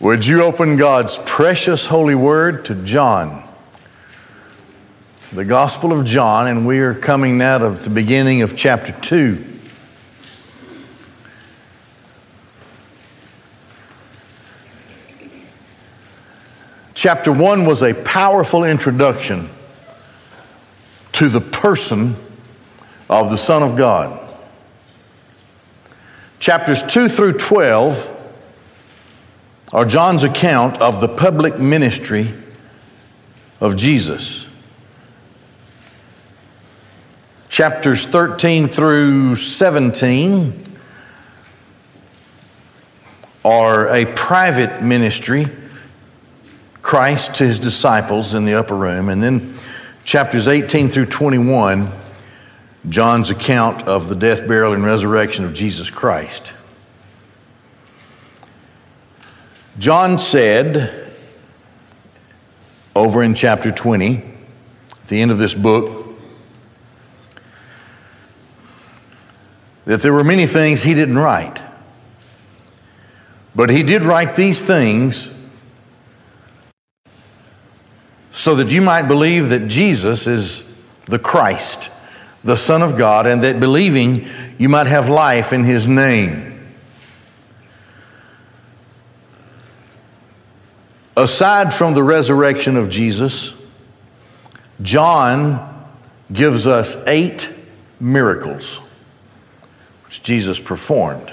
Would you open God's precious holy word to John? The Gospel of John, and we are coming now to the beginning of chapter 2. Chapter 1 was a powerful introduction to the person of the Son of God. Chapters 2 through 12 are John's account of the public ministry of Jesus. Chapters 13 through 17 are a private ministry, Christ to his disciples in the upper room. And then chapters 18 through 21, John's account of the death, burial, and resurrection of Jesus Christ. John said over in chapter 20, at the end of this book, that there were many things he didn't write. But he did write these things so that you might believe that Jesus is the Christ, the Son of God, and that believing you might have life in his name. Aside from the resurrection of Jesus, John gives us eight miracles which Jesus performed.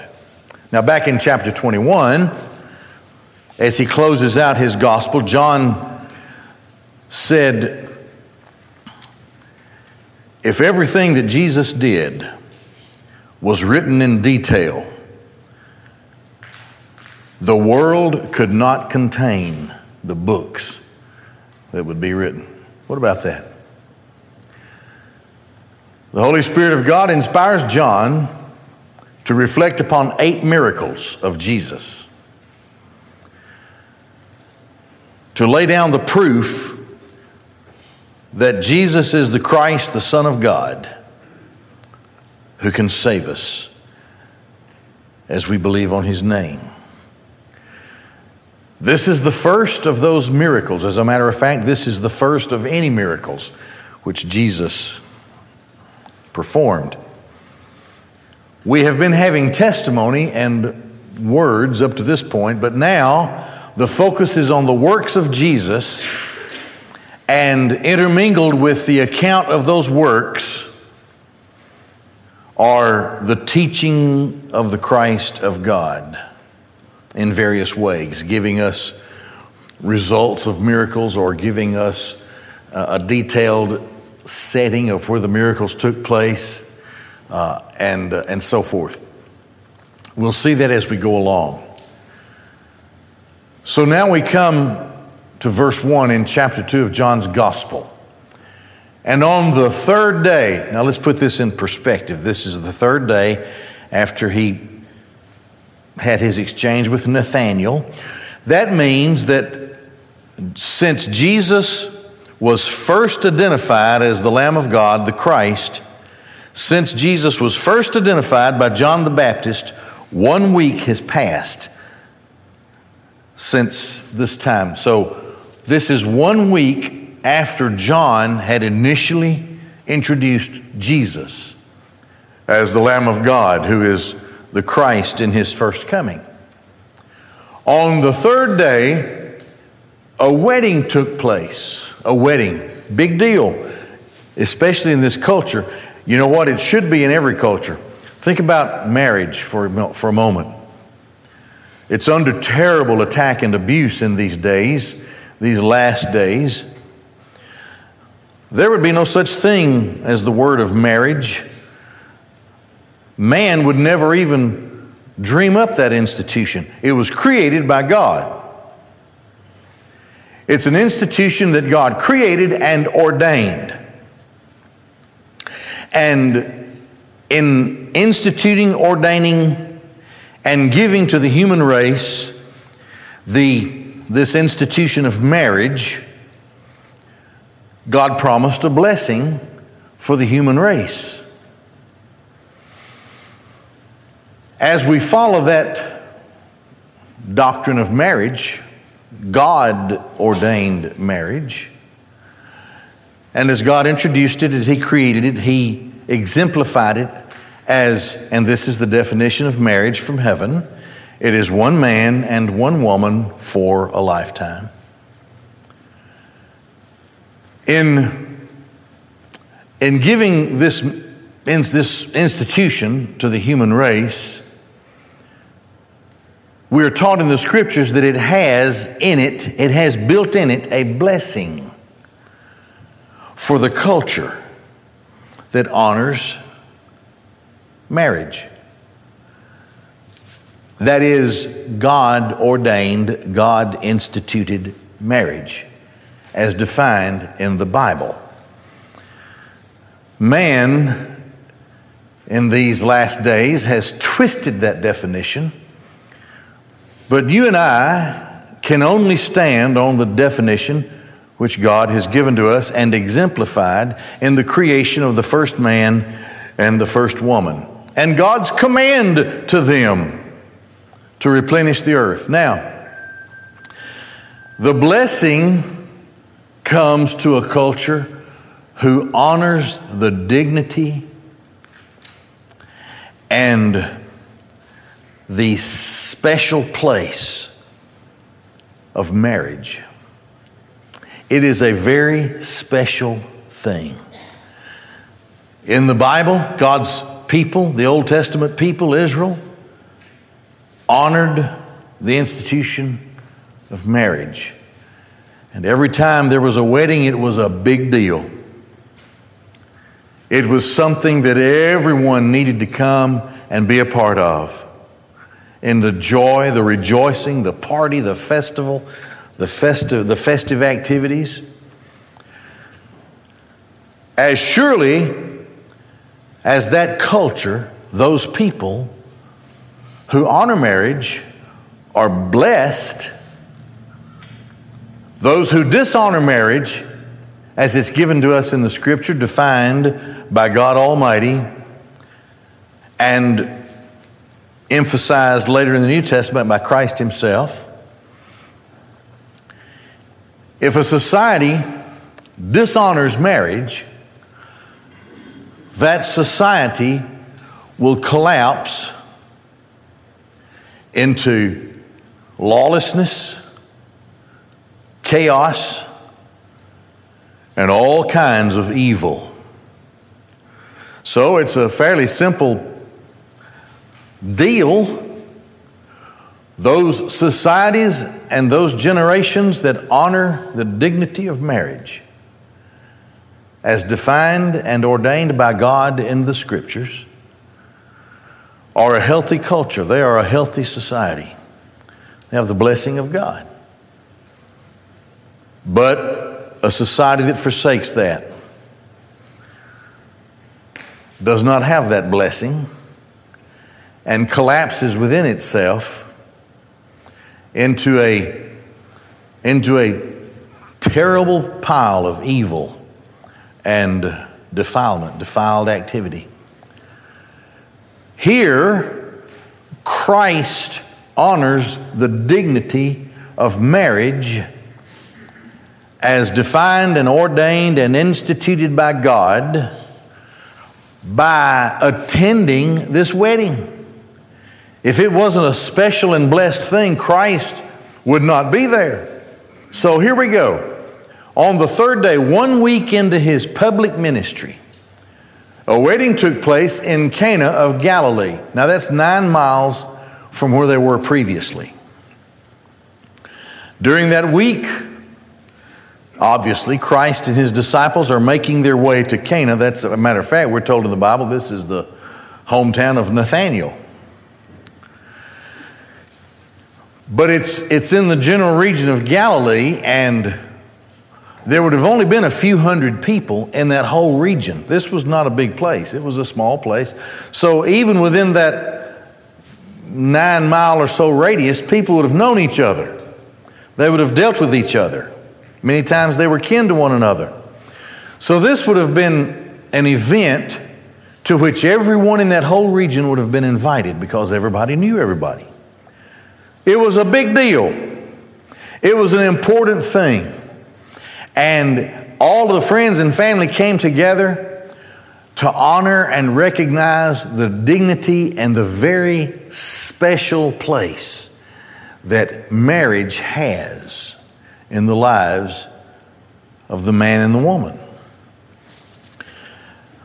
Now, back in chapter 21, as he closes out his gospel, John said, If everything that Jesus did was written in detail, the world could not contain the books that would be written. What about that? The Holy Spirit of God inspires John to reflect upon eight miracles of Jesus, to lay down the proof that Jesus is the Christ, the Son of God, who can save us as we believe on His name. This is the first of those miracles. As a matter of fact, this is the first of any miracles which Jesus performed. We have been having testimony and words up to this point, but now the focus is on the works of Jesus and intermingled with the account of those works are the teaching of the Christ of God in various ways, giving us results of miracles or giving us uh, a detailed setting of where the miracles took place uh, and, uh, and so forth. We'll see that as we go along. So now we come to verse 1 in chapter 2 of John's Gospel. And on the third day, now let's put this in perspective. This is the third day after he had his exchange with Nathanael. That means that since Jesus was first identified as the Lamb of God, the Christ, since Jesus was first identified by John the Baptist, one week has passed since this time. So, this is one week after John had initially introduced Jesus as the Lamb of God, who is the Christ in his first coming. On the third day, a wedding took place. A wedding. Big deal, especially in this culture. You know what? It should be in every culture. Think about marriage for, for a moment. It's under terrible attack and abuse in these days, these last days. There would be no such thing as the word of marriage Man would never even dream up that institution. It was created by God. It's an institution that God created and ordained. And in instituting, ordaining, and giving to the human race the, this institution of marriage, God promised a blessing for the human race. As we follow that doctrine of marriage, God ordained marriage. And as God introduced it, as He created it, He exemplified it as, and this is the definition of marriage from heaven it is one man and one woman for a lifetime. In, in giving this, in this institution to the human race, we are taught in the scriptures that it has in it, it has built in it a blessing for the culture that honors marriage. That is, God ordained, God instituted marriage as defined in the Bible. Man in these last days has twisted that definition, but you and I can only stand on the definition which God has given to us and exemplified in the creation of the first man and the first woman, and God's command to them to replenish the earth. Now, the blessing comes to a culture who honors the dignity and the special place of marriage. It is a very special thing. In the Bible, God's people, the Old Testament people, Israel, honored the institution of marriage. And every time there was a wedding, it was a big deal. It was something that everyone needed to come and be a part of. In the joy, the rejoicing, the party, the festival, the festive, the festive activities. As surely as that culture, those people who honor marriage are blessed. Those who dishonor marriage, as it's given to us in the scripture, defined by God Almighty, and emphasized later in the New Testament by Christ Himself. If a society dishonors marriage, that society will collapse into lawlessness, chaos, and all kinds of evil. So it's a fairly simple deal. Those societies and those generations that honor the dignity of marriage, as defined and ordained by God in the Scriptures, are a healthy culture, they are a healthy society. They have the blessing of God. But a society that forsakes that does not have that blessing and collapses within itself into a, into a terrible pile of evil and defilement, defiled activity. Here, Christ honors the dignity of marriage as defined and ordained and instituted by God by attending this wedding. If it wasn't a special and blessed thing, Christ would not be there. So here we go. On the third day, one week into his public ministry, a wedding took place in Cana of Galilee. Now that's nine miles from where they were previously. During that week, obviously, Christ and his disciples are making their way to Cana. That's a matter of fact, we're told in the Bible this is the hometown of Nathaniel. But it's, it's in the general region of Galilee, and there would have only been a few hundred people in that whole region. This was not a big place, it was a small place. So, even within that nine mile or so radius, people would have known each other. They would have dealt with each other. Many times they were kin to one another. So, this would have been an event to which everyone in that whole region would have been invited because everybody knew everybody. It was a big deal. It was an important thing. And all of the friends and family came together to honor and recognize the dignity and the very special place that marriage has in the lives of the man and the woman.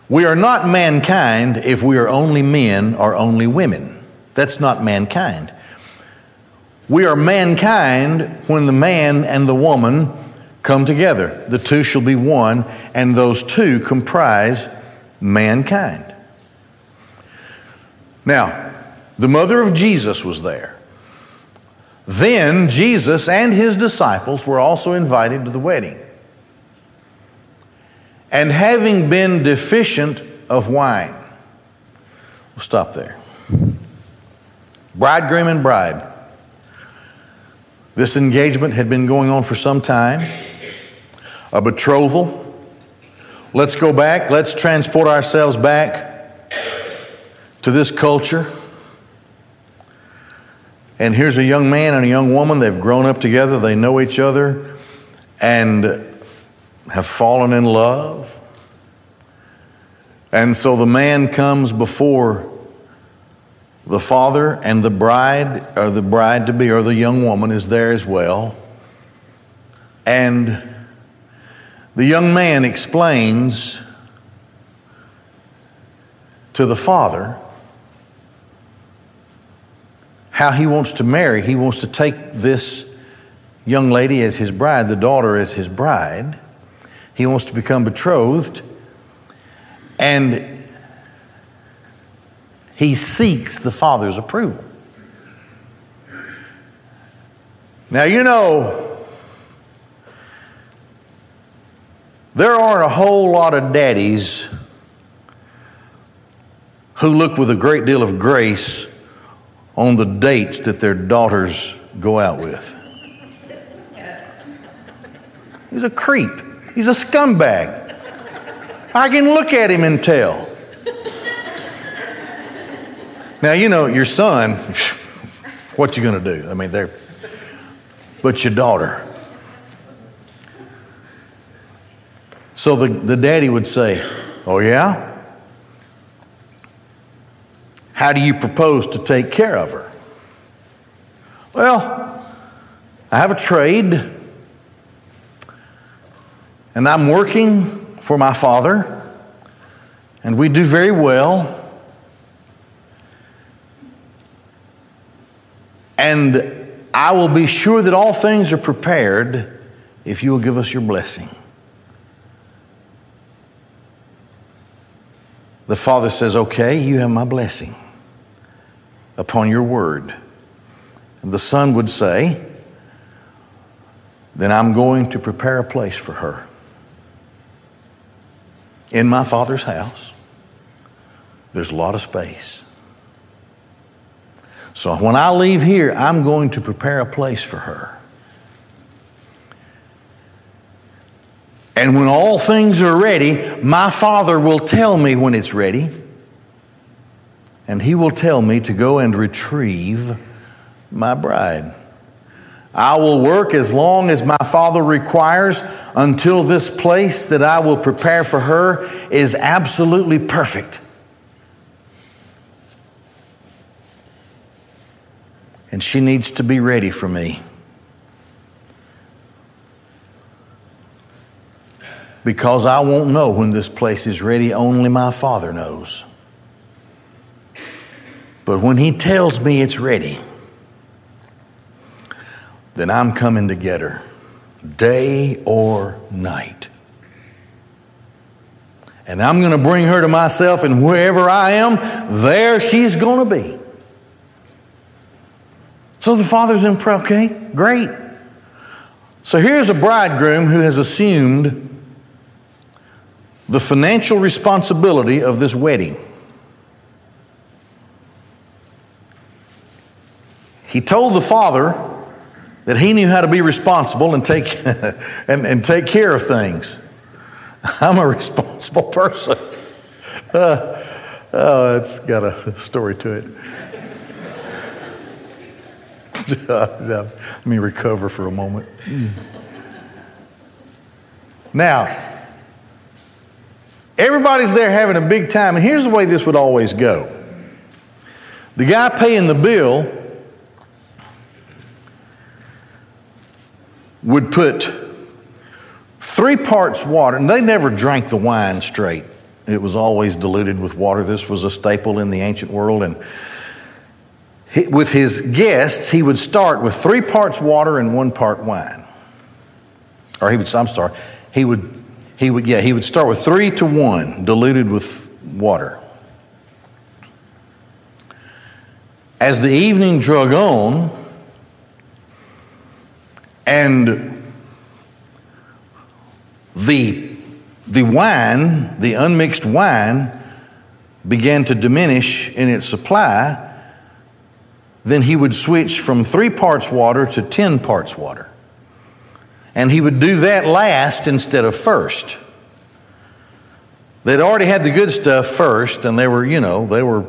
We are not mankind if we are only men or only women. That's not mankind. We are mankind when the man and the woman come together. The two shall be one, and those two comprise mankind. Now, the mother of Jesus was there. Then Jesus and his disciples were also invited to the wedding. And having been deficient of wine, we'll stop there. Bridegroom and bride. This engagement had been going on for some time, a betrothal. Let's go back, let's transport ourselves back to this culture. And here's a young man and a young woman. They've grown up together, they know each other, and have fallen in love. And so the man comes before the father and the bride, or the bride to be, or the young woman is there as well. And the young man explains to the father how he wants to marry. He wants to take this young lady as his bride, the daughter as his bride. He wants to become betrothed. And he seeks the Father's approval. Now, you know, there aren't a whole lot of daddies who look with a great deal of grace on the dates that their daughters go out with. He's a creep. He's a scumbag. I can look at him and tell. Now, you know, your son, what you going to do? I mean, they're, but your daughter. So the, the daddy would say, Oh, yeah? How do you propose to take care of her? Well, I have a trade, and I'm working for my father, and we do very well. And I will be sure that all things are prepared if you will give us your blessing. The father says, Okay, you have my blessing upon your word. And the son would say, Then I'm going to prepare a place for her in my father's house. There's a lot of space. So when I leave here, I'm going to prepare a place for her. And when all things are ready, my Father will tell me when it's ready. And He will tell me to go and retrieve my bride. I will work as long as my Father requires until this place that I will prepare for her is absolutely perfect. And she needs to be ready for me. Because I won't know when this place is ready, only my Father knows. But when He tells me it's ready, then I'm coming to get her, day or night. And I'm going to bring her to myself, and wherever I am, there she's going to be. So the father's in prayer, okay, great. So here's a bridegroom who has assumed the financial responsibility of this wedding. He told the father that he knew how to be responsible and take, and, and take care of things. I'm a responsible person. Uh, oh, it's got a story to it. Let me recover for a moment. Hmm. Now, everybody's there having a big time, and here's the way this would always go the guy paying the bill would put three parts water, and they never drank the wine straight. It was always diluted with water. This was a staple in the ancient world. And with his guests, he would start with three parts water and one part wine. Or he would, I'm sorry, he would, he would, yeah, he would start with three to one diluted with water. As the evening drug on, and the, the wine, the unmixed wine, began to diminish in its supply, then he would switch from three parts water to 10 parts water. And he would do that last instead of first. They'd already had the good stuff first, and they were, you know, they were,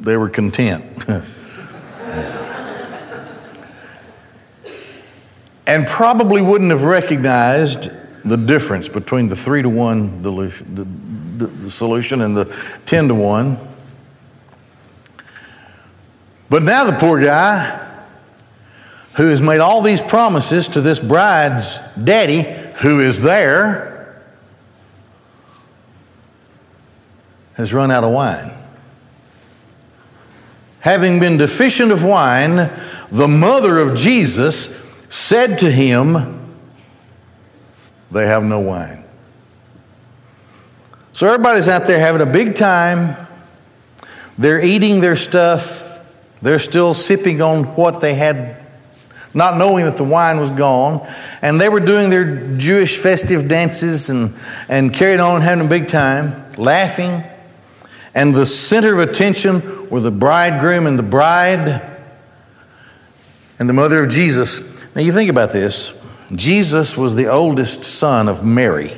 they were content. and probably wouldn't have recognized the difference between the three to one dilution, the, the, the solution and the 10 to one. But now the poor guy who has made all these promises to this bride's daddy who is there has run out of wine. Having been deficient of wine, the mother of Jesus said to him, They have no wine. So everybody's out there having a big time. They're eating their stuff. They're still sipping on what they had, not knowing that the wine was gone. And they were doing their Jewish festive dances and, and carrying on having a big time, laughing. And the center of attention were the bridegroom and the bride and the mother of Jesus. Now, you think about this Jesus was the oldest son of Mary.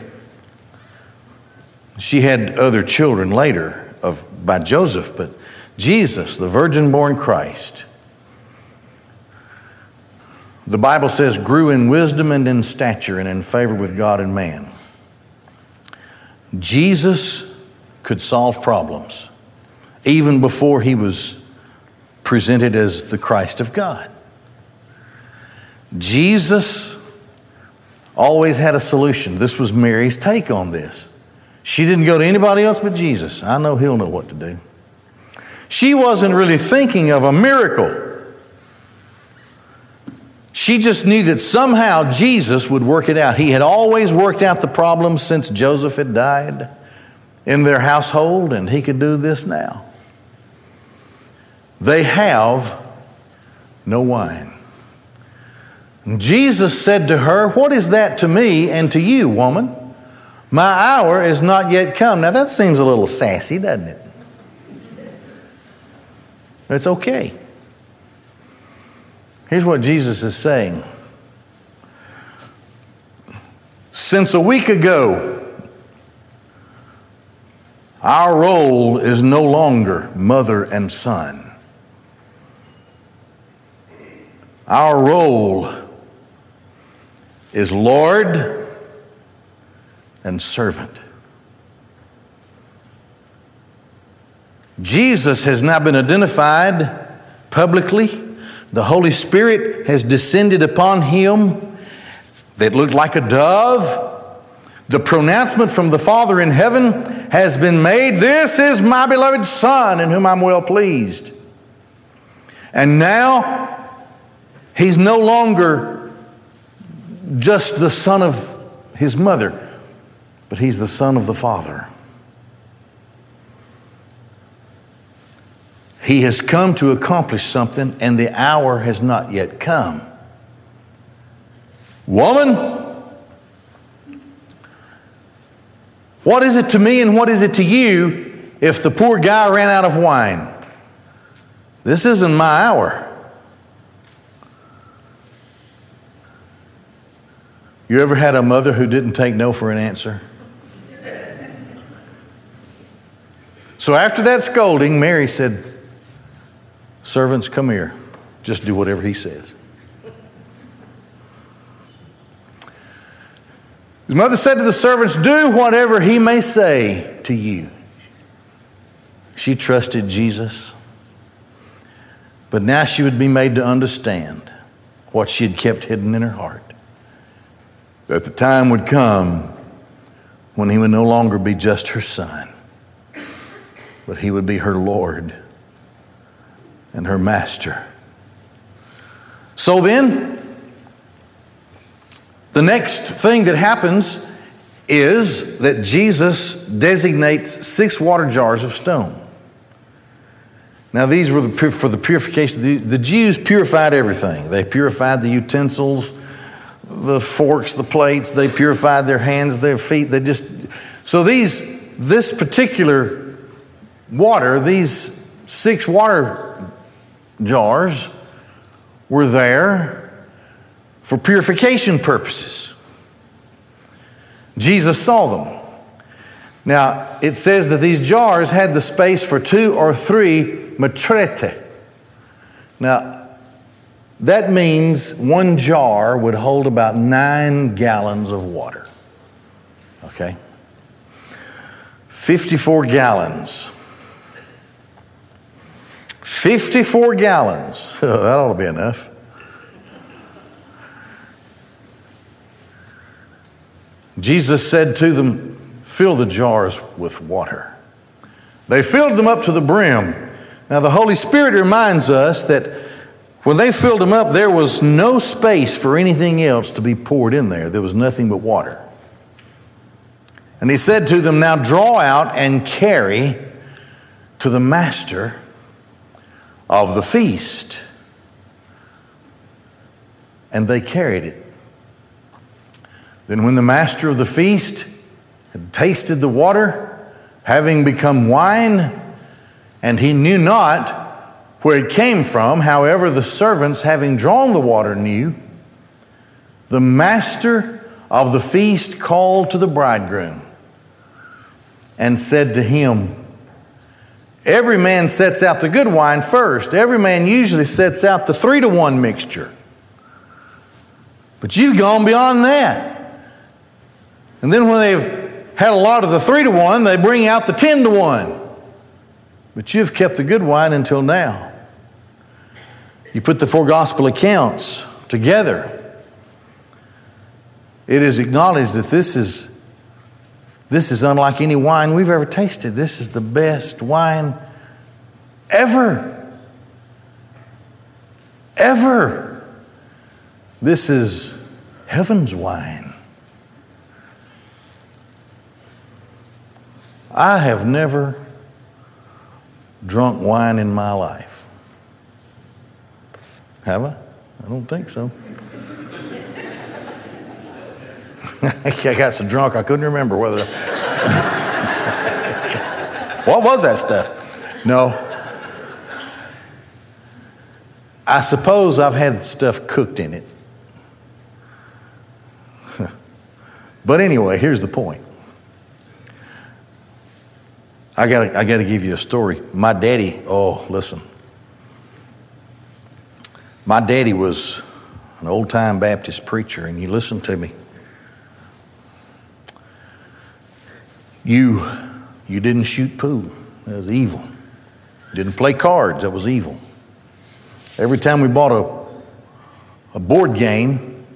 She had other children later of, by Joseph, but Jesus, the virgin born Christ, the Bible says, grew in wisdom and in stature and in favor with God and man. Jesus could solve problems even before he was presented as the Christ of God. Jesus always had a solution. This was Mary's take on this. She didn't go to anybody else but Jesus. I know he'll know what to do. She wasn't really thinking of a miracle. She just knew that somehow Jesus would work it out. He had always worked out the problem since Joseph had died in their household, and he could do this now. They have no wine. Jesus said to her, What is that to me and to you, woman? My hour is not yet come. Now that seems a little sassy, doesn't it? It's okay. Here's what Jesus is saying. Since a week ago, our role is no longer mother and son. Our role is Lord and servant. Jesus has now been identified publicly. The Holy Spirit has descended upon him that looked like a dove. The pronouncement from the Father in heaven has been made This is my beloved Son in whom I'm well pleased. And now, he's no longer just the son of his mother, but he's the son of the Father. He has come to accomplish something, and the hour has not yet come. Woman, what is it to me and what is it to you if the poor guy ran out of wine? This isn't my hour. You ever had a mother who didn't take no for an answer? So after that scolding, Mary said, Servants, come here. Just do whatever he says. His mother said to the servants, Do whatever he may say to you. She trusted Jesus, but now she would be made to understand what she had kept hidden in her heart. That the time would come when he would no longer be just her son, but he would be her Lord and her master. So then, the next thing that happens is that Jesus designates six water jars of stone. Now, these were the, for the purification. The, the Jews purified everything. They purified the utensils, the forks, the plates. They purified their hands, their feet. They just so these this particular water, these six water jars, were there for purification purposes. Jesus saw them. Now, it says that these jars had the space for two or three metrete. Now, that means one jar would hold about nine gallons of water. Okay? 54 gallons. 54 gallons. that ought to be enough. Jesus said to them, Fill the jars with water. They filled them up to the brim. Now, the Holy Spirit reminds us that when they filled them up, there was no space for anything else to be poured in there. There was nothing but water. And he said to them, Now draw out and carry to the master of the feast. And they carried it. Then, when the master of the feast had tasted the water, having become wine, and he knew not where it came from. However, the servants, having drawn the water, knew. The master of the feast called to the bridegroom and said to him, Every man sets out the good wine first. Every man usually sets out the three to one mixture. But you've gone beyond that. And then when they've had a lot of the three to one, they bring out the ten to one. But you've kept the good wine until now. You put the four gospel accounts together. It is acknowledged that this is this is unlike any wine we've ever tasted. This is the best wine ever. Ever. This is heaven's wine. I have never drunk wine in my life. Have I? I don't think so. I got so drunk I couldn't remember whether. what was that stuff? No. I suppose I've had stuff cooked in it. but anyway, here's the point. I got I got to give you a story. My daddy, oh, listen. My daddy was an old time Baptist preacher, and you listen to me. You, you didn't shoot pool. That was evil. Didn't play cards. That was evil. Every time we bought a, a board game,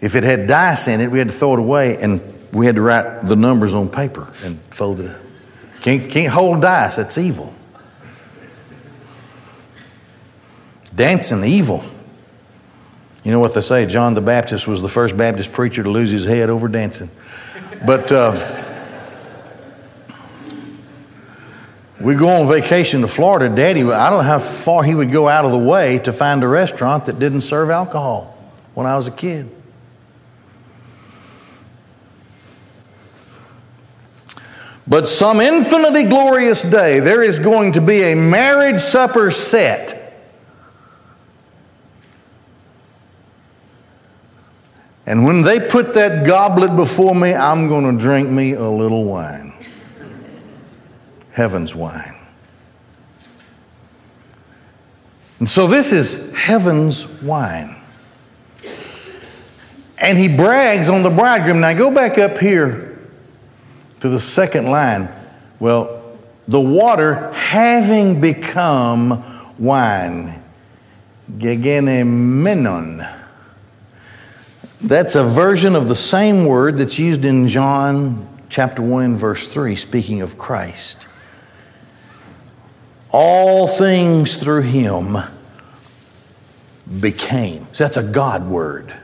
if it had dice in it, we had to throw it away and we had to write the numbers on paper and fold it up. Can't, can't hold dice, that's evil. Dancing, evil. You know what they say? John the Baptist was the first Baptist preacher to lose his head over dancing. But uh, we go on vacation to Florida. Daddy, I don't know how far he would go out of the way to find a restaurant that didn't serve alcohol when I was a kid. But some infinitely glorious day, there is going to be a marriage supper set. And when they put that goblet before me, I'm going to drink me a little wine. Heaven's wine. And so this is heaven's wine. And he brags on the bridegroom. Now go back up here to the second line. Well, the water having become wine. Gegenemenon. That's a version of the same word that's used in John chapter 1 and verse 3, speaking of Christ. All things through him became. So that's a God word.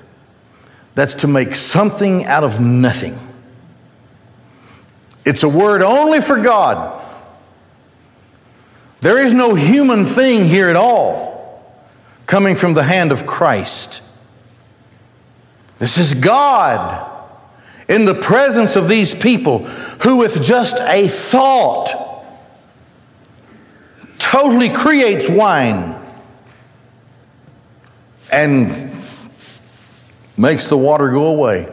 That's to make something out of nothing. It's a word only for God. There is no human thing here at all coming from the hand of Christ. This is God in the presence of these people who, with just a thought, totally creates wine and makes the water go away.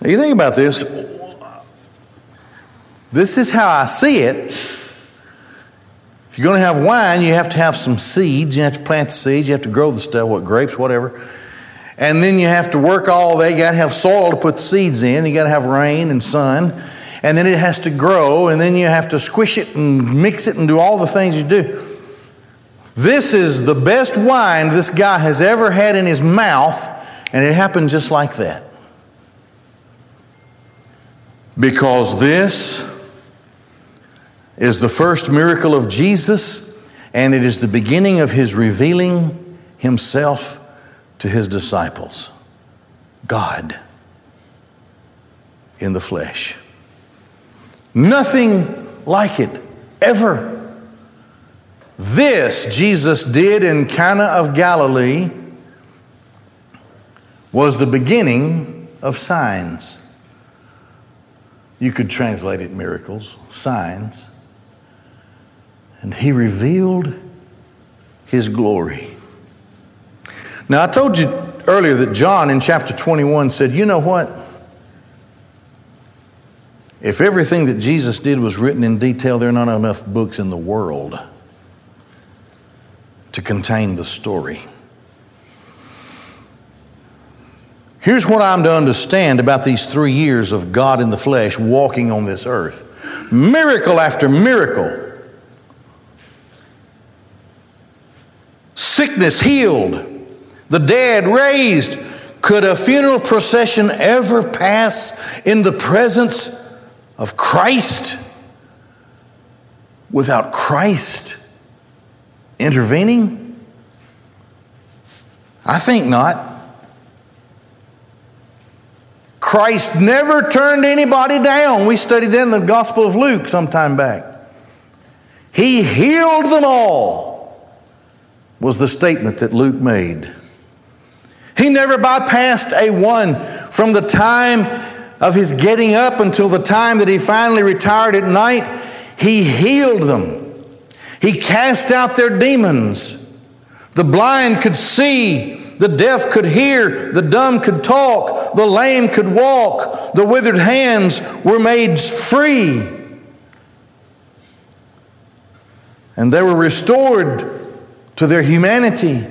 Now, you think about this. This is how I see it. If you're going to have wine, you have to have some seeds. You have to plant the seeds. You have to grow the stuff, what grapes, whatever. And then you have to work all that. You got to have soil to put the seeds in. You got to have rain and sun. And then it has to grow. And then you have to squish it and mix it and do all the things you do. This is the best wine this guy has ever had in his mouth, and it happened just like that. Because this is the first miracle of Jesus, and it is the beginning of his revealing himself to his disciples. God in the flesh. Nothing like it ever this Jesus did in Cana of Galilee was the beginning of signs. You could translate it miracles, signs. And he revealed his glory. Now, I told you earlier that John in chapter 21 said, You know what? If everything that Jesus did was written in detail, there are not enough books in the world to contain the story. Here's what I'm to understand about these three years of God in the flesh walking on this earth miracle after miracle, sickness healed, the dead raised. Could a funeral procession ever pass in the presence of Christ without Christ? intervening? I think not. Christ never turned anybody down. We studied that in the Gospel of Luke some time back. He healed them all, was the statement that Luke made. He never bypassed a one from the time of his getting up until the time that he finally retired at night. He healed them. He cast out their demons. The blind could see, the deaf could hear, the dumb could talk, the lame could walk, the withered hands were made free. And they were restored to their humanity.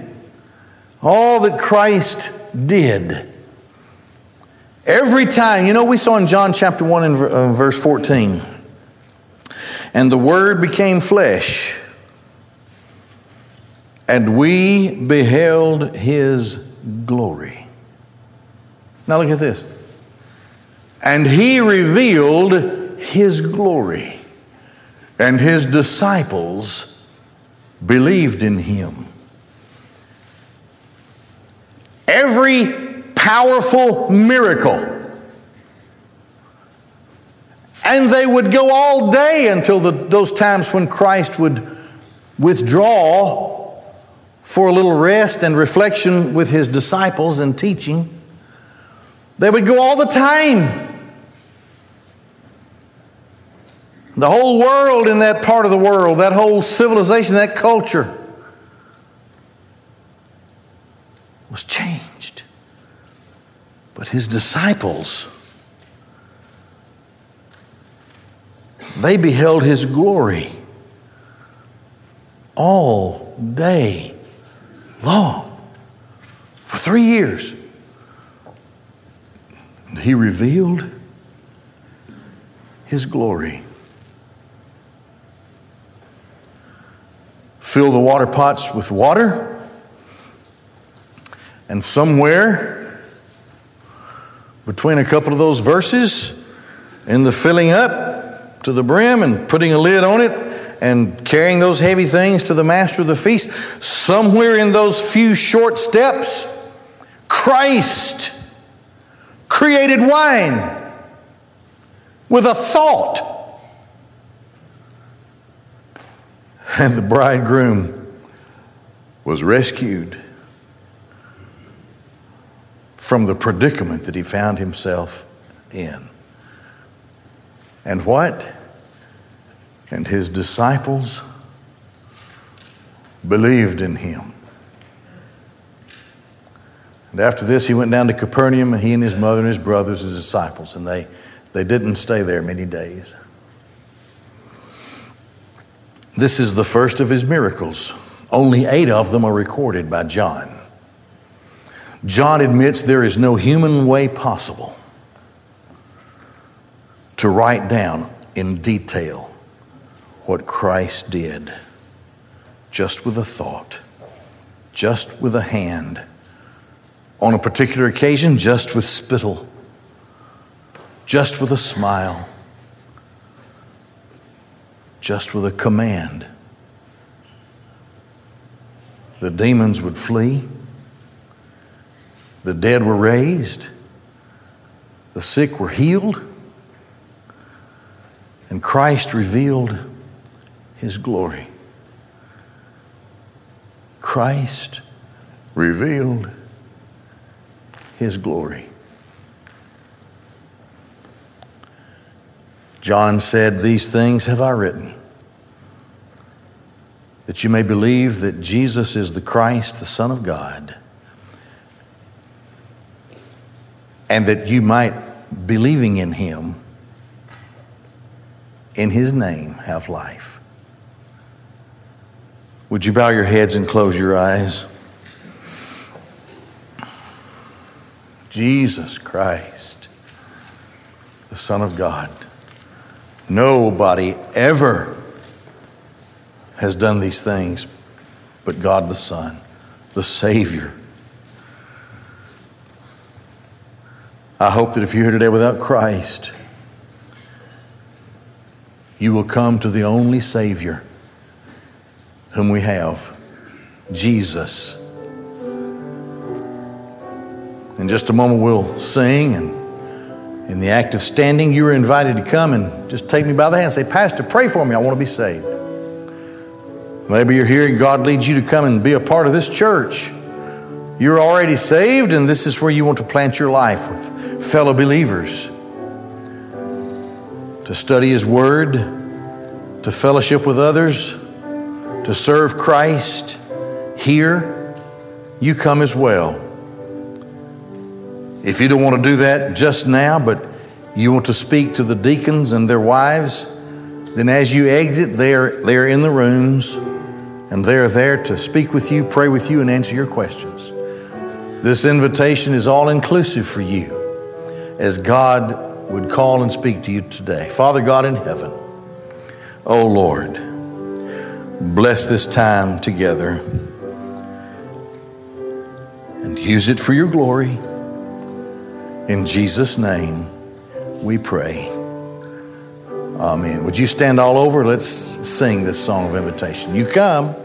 All that Christ did. Every time, you know, we saw in John chapter 1 and uh, verse 14, and the Word became flesh and we beheld his glory. Now look at this. And he revealed his glory, and his disciples believed in him. Every powerful miracle. And they would go all day until the, those times when Christ would withdraw for a little rest and reflection with his disciples and teaching. They would go all the time. The whole world in that part of the world, that whole civilization, that culture was changed. But his disciples, they beheld his glory all day long. For three years. And he revealed his glory. Fill the water pots with water, and somewhere between a couple of those verses, in the filling up to the brim and putting a lid on it, and carrying those heavy things to the master of the feast, somewhere in those few short steps, Christ created wine with a thought. And the bridegroom was rescued from the predicament that he found himself in. And what? And his disciples believed in him. And after this, he went down to Capernaum, and he and his mother and his brothers, his disciples, and they, they didn't stay there many days. This is the first of his miracles. Only eight of them are recorded by John. John admits there is no human way possible to write down in detail what Christ did, just with a thought, just with a hand, on a particular occasion, just with spittle, just with a smile, just with a command. The demons would flee, the dead were raised, the sick were healed, and Christ revealed his glory. Christ revealed his glory. John said, These things have I written, that you may believe that Jesus is the Christ, the Son of God, and that you might, believing in him, in his name, have life. Would you bow your heads and close your eyes? Jesus Christ, the Son of God. Nobody ever has done these things but God the Son, the Savior. I hope that if you're here today without Christ, you will come to the only Savior whom we have Jesus. In just a moment, we'll sing, and in the act of standing, you are invited to come and just take me by the hand and say, Pastor, pray for me. I want to be saved. Maybe you're here and God leads you to come and be a part of this church. You're already saved, and this is where you want to plant your life with fellow believers. To study His Word, to fellowship with others, to serve Christ here, you come as well. If you don't want to do that just now, but you want to speak to the deacons and their wives, then as you exit, they're, they're in the rooms and they're there to speak with you, pray with you, and answer your questions. This invitation is all inclusive for you as God would call and speak to you today. Father God in heaven, oh Lord, bless this time together and use it for your glory. In Jesus' name, we pray. Amen. Would you stand all over? Let's sing this song of invitation. You come.